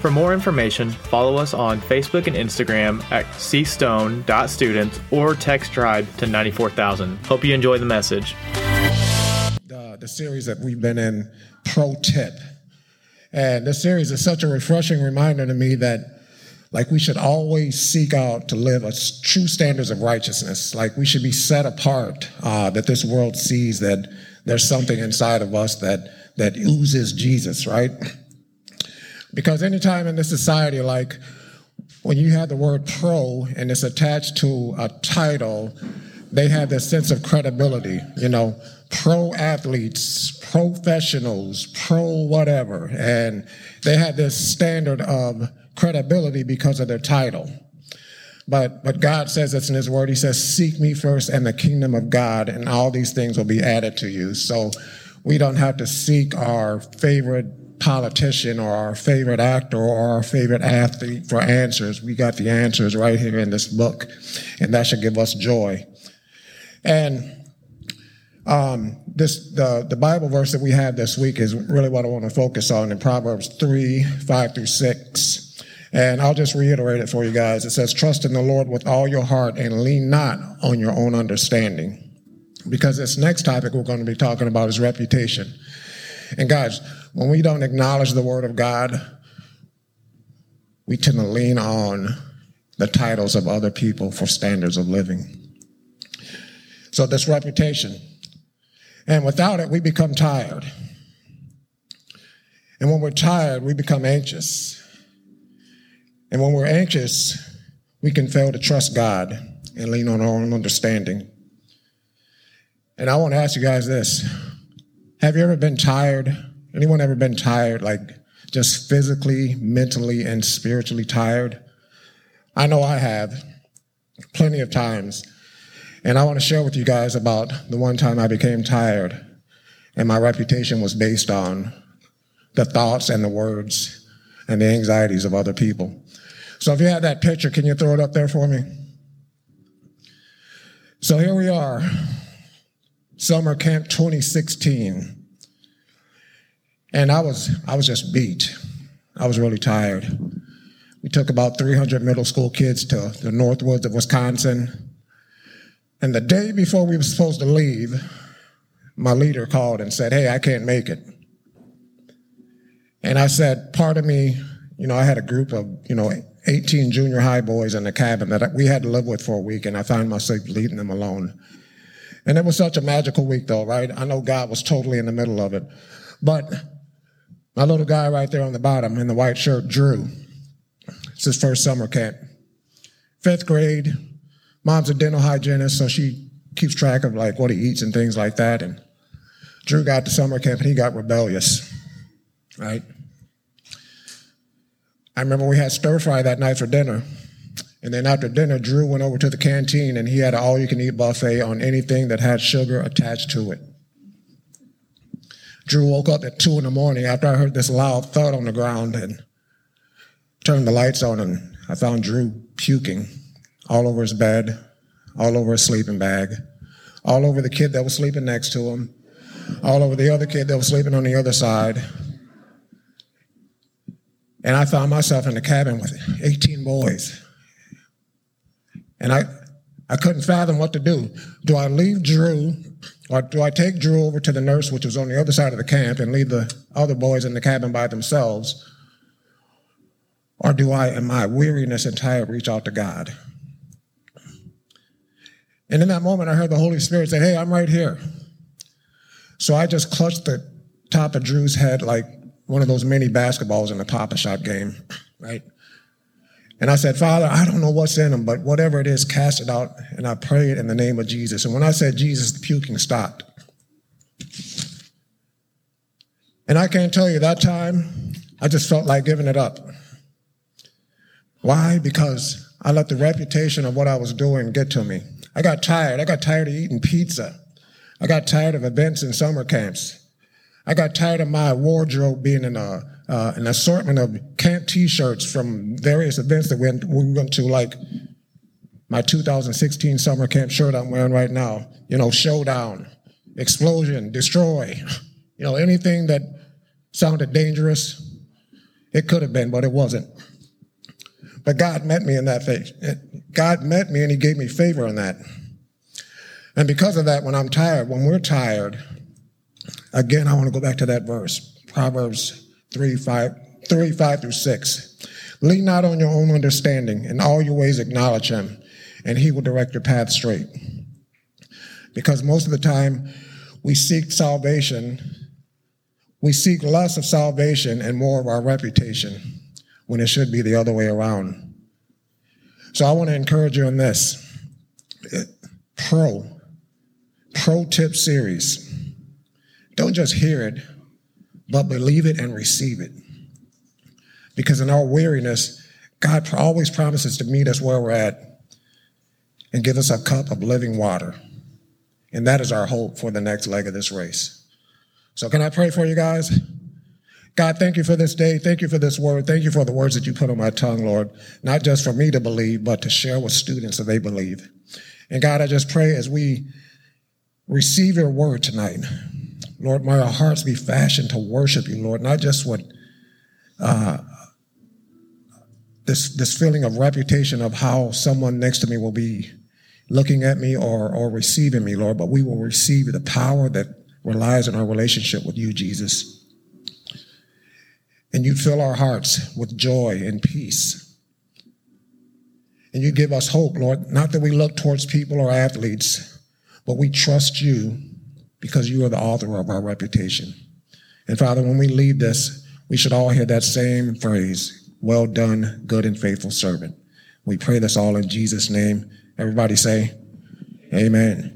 For more information, follow us on Facebook and Instagram at cstone.students or text tribe to 94000. Hope you enjoy the message. The, the series that we've been in, Pro Tip. And this series is such a refreshing reminder to me that like we should always seek out to live a true standards of righteousness. Like we should be set apart, uh, that this world sees that there's something inside of us that, that oozes Jesus, right? Because anytime in this society, like when you have the word pro and it's attached to a title, they have this sense of credibility, you know, pro athletes, professionals, pro whatever. And they have this standard of credibility because of their title. But, but God says it's in His Word. He says, Seek me first and the kingdom of God, and all these things will be added to you. So we don't have to seek our favorite politician or our favorite actor or our favorite athlete for answers. We got the answers right here in this book, and that should give us joy. And um, this the the Bible verse that we have this week is really what I want to focus on in Proverbs three five through six. And I'll just reiterate it for you guys. It says, Trust in the Lord with all your heart and lean not on your own understanding. Because this next topic we're going to be talking about is reputation. And guys, when we don't acknowledge the Word of God, we tend to lean on the titles of other people for standards of living. So, this reputation. And without it, we become tired. And when we're tired, we become anxious. And when we're anxious, we can fail to trust God and lean on our own understanding. And I want to ask you guys this Have you ever been tired? Anyone ever been tired, like just physically, mentally, and spiritually tired? I know I have plenty of times. And I want to share with you guys about the one time I became tired and my reputation was based on the thoughts and the words and the anxieties of other people. So if you have that picture, can you throw it up there for me? So here we are, summer camp 2016. And I was I was just beat. I was really tired. We took about 300 middle school kids to the northwoods of Wisconsin. And the day before we were supposed to leave, my leader called and said, Hey, I can't make it. And I said, Part of me, you know, I had a group of, you know, 18 junior high boys in the cabin that we had to live with for a week, and I found myself leaving them alone. And it was such a magical week, though, right? I know God was totally in the middle of it. But my little guy right there on the bottom in the white shirt, Drew, it's his first summer camp. Fifth grade, mom's a dental hygienist, so she keeps track of like what he eats and things like that. And Drew got to summer camp and he got rebellious, right? I remember we had stir fry that night for dinner. And then after dinner, Drew went over to the canteen and he had an all you can eat buffet on anything that had sugar attached to it. Drew woke up at two in the morning after I heard this loud thud on the ground and turned the lights on and I found Drew puking all over his bed, all over his sleeping bag, all over the kid that was sleeping next to him, all over the other kid that was sleeping on the other side. And I found myself in the cabin with 18 boys. And I, I couldn't fathom what to do. Do I leave Drew, or do I take Drew over to the nurse, which was on the other side of the camp, and leave the other boys in the cabin by themselves? Or do I, in my weariness and tired, reach out to God? And in that moment, I heard the Holy Spirit say, Hey, I'm right here. So I just clutched the top of Drew's head like one of those mini basketballs in a Pop-A-Shot game, right? And I said, Father, I don't know what's in them, but whatever it is, cast it out. And I prayed in the name of Jesus. And when I said Jesus, the puking stopped. And I can't tell you that time, I just felt like giving it up. Why? Because I let the reputation of what I was doing get to me. I got tired. I got tired of eating pizza. I got tired of events and summer camps. I got tired of my wardrobe being in a, uh, an assortment of camp T-shirts from various events that we went, we went to, like my 2016 summer camp shirt I'm wearing right now. You know, showdown, explosion, destroy. You know, anything that sounded dangerous, it could have been, but it wasn't. But God met me in that faith. God met me and He gave me favor on that. And because of that, when I'm tired, when we're tired, again, I want to go back to that verse, Proverbs 3, 5, 3, 5 through 6. Lean not on your own understanding. In all your ways acknowledge him, and he will direct your path straight. Because most of the time, we seek salvation, we seek less of salvation and more of our reputation when it should be the other way around. So I want to encourage you on this. Pro, pro tip series. Don't just hear it, but believe it and receive it. Because in our weariness, God always promises to meet us where we're at and give us a cup of living water. And that is our hope for the next leg of this race. So, can I pray for you guys? God, thank you for this day. Thank you for this word. Thank you for the words that you put on my tongue, Lord, not just for me to believe, but to share with students so they believe. And God, I just pray as we receive your word tonight, Lord, may our hearts be fashioned to worship you, Lord, not just what uh, this this feeling of reputation of how someone next to me will be looking at me or or receiving me, Lord, but we will receive the power that relies on our relationship with you, Jesus. And you fill our hearts with joy and peace. And you give us hope, Lord, not that we look towards people or athletes, but we trust you because you are the author of our reputation. And Father, when we leave this, we should all hear that same phrase, well done, good and faithful servant. We pray this all in Jesus' name. Everybody say, Amen.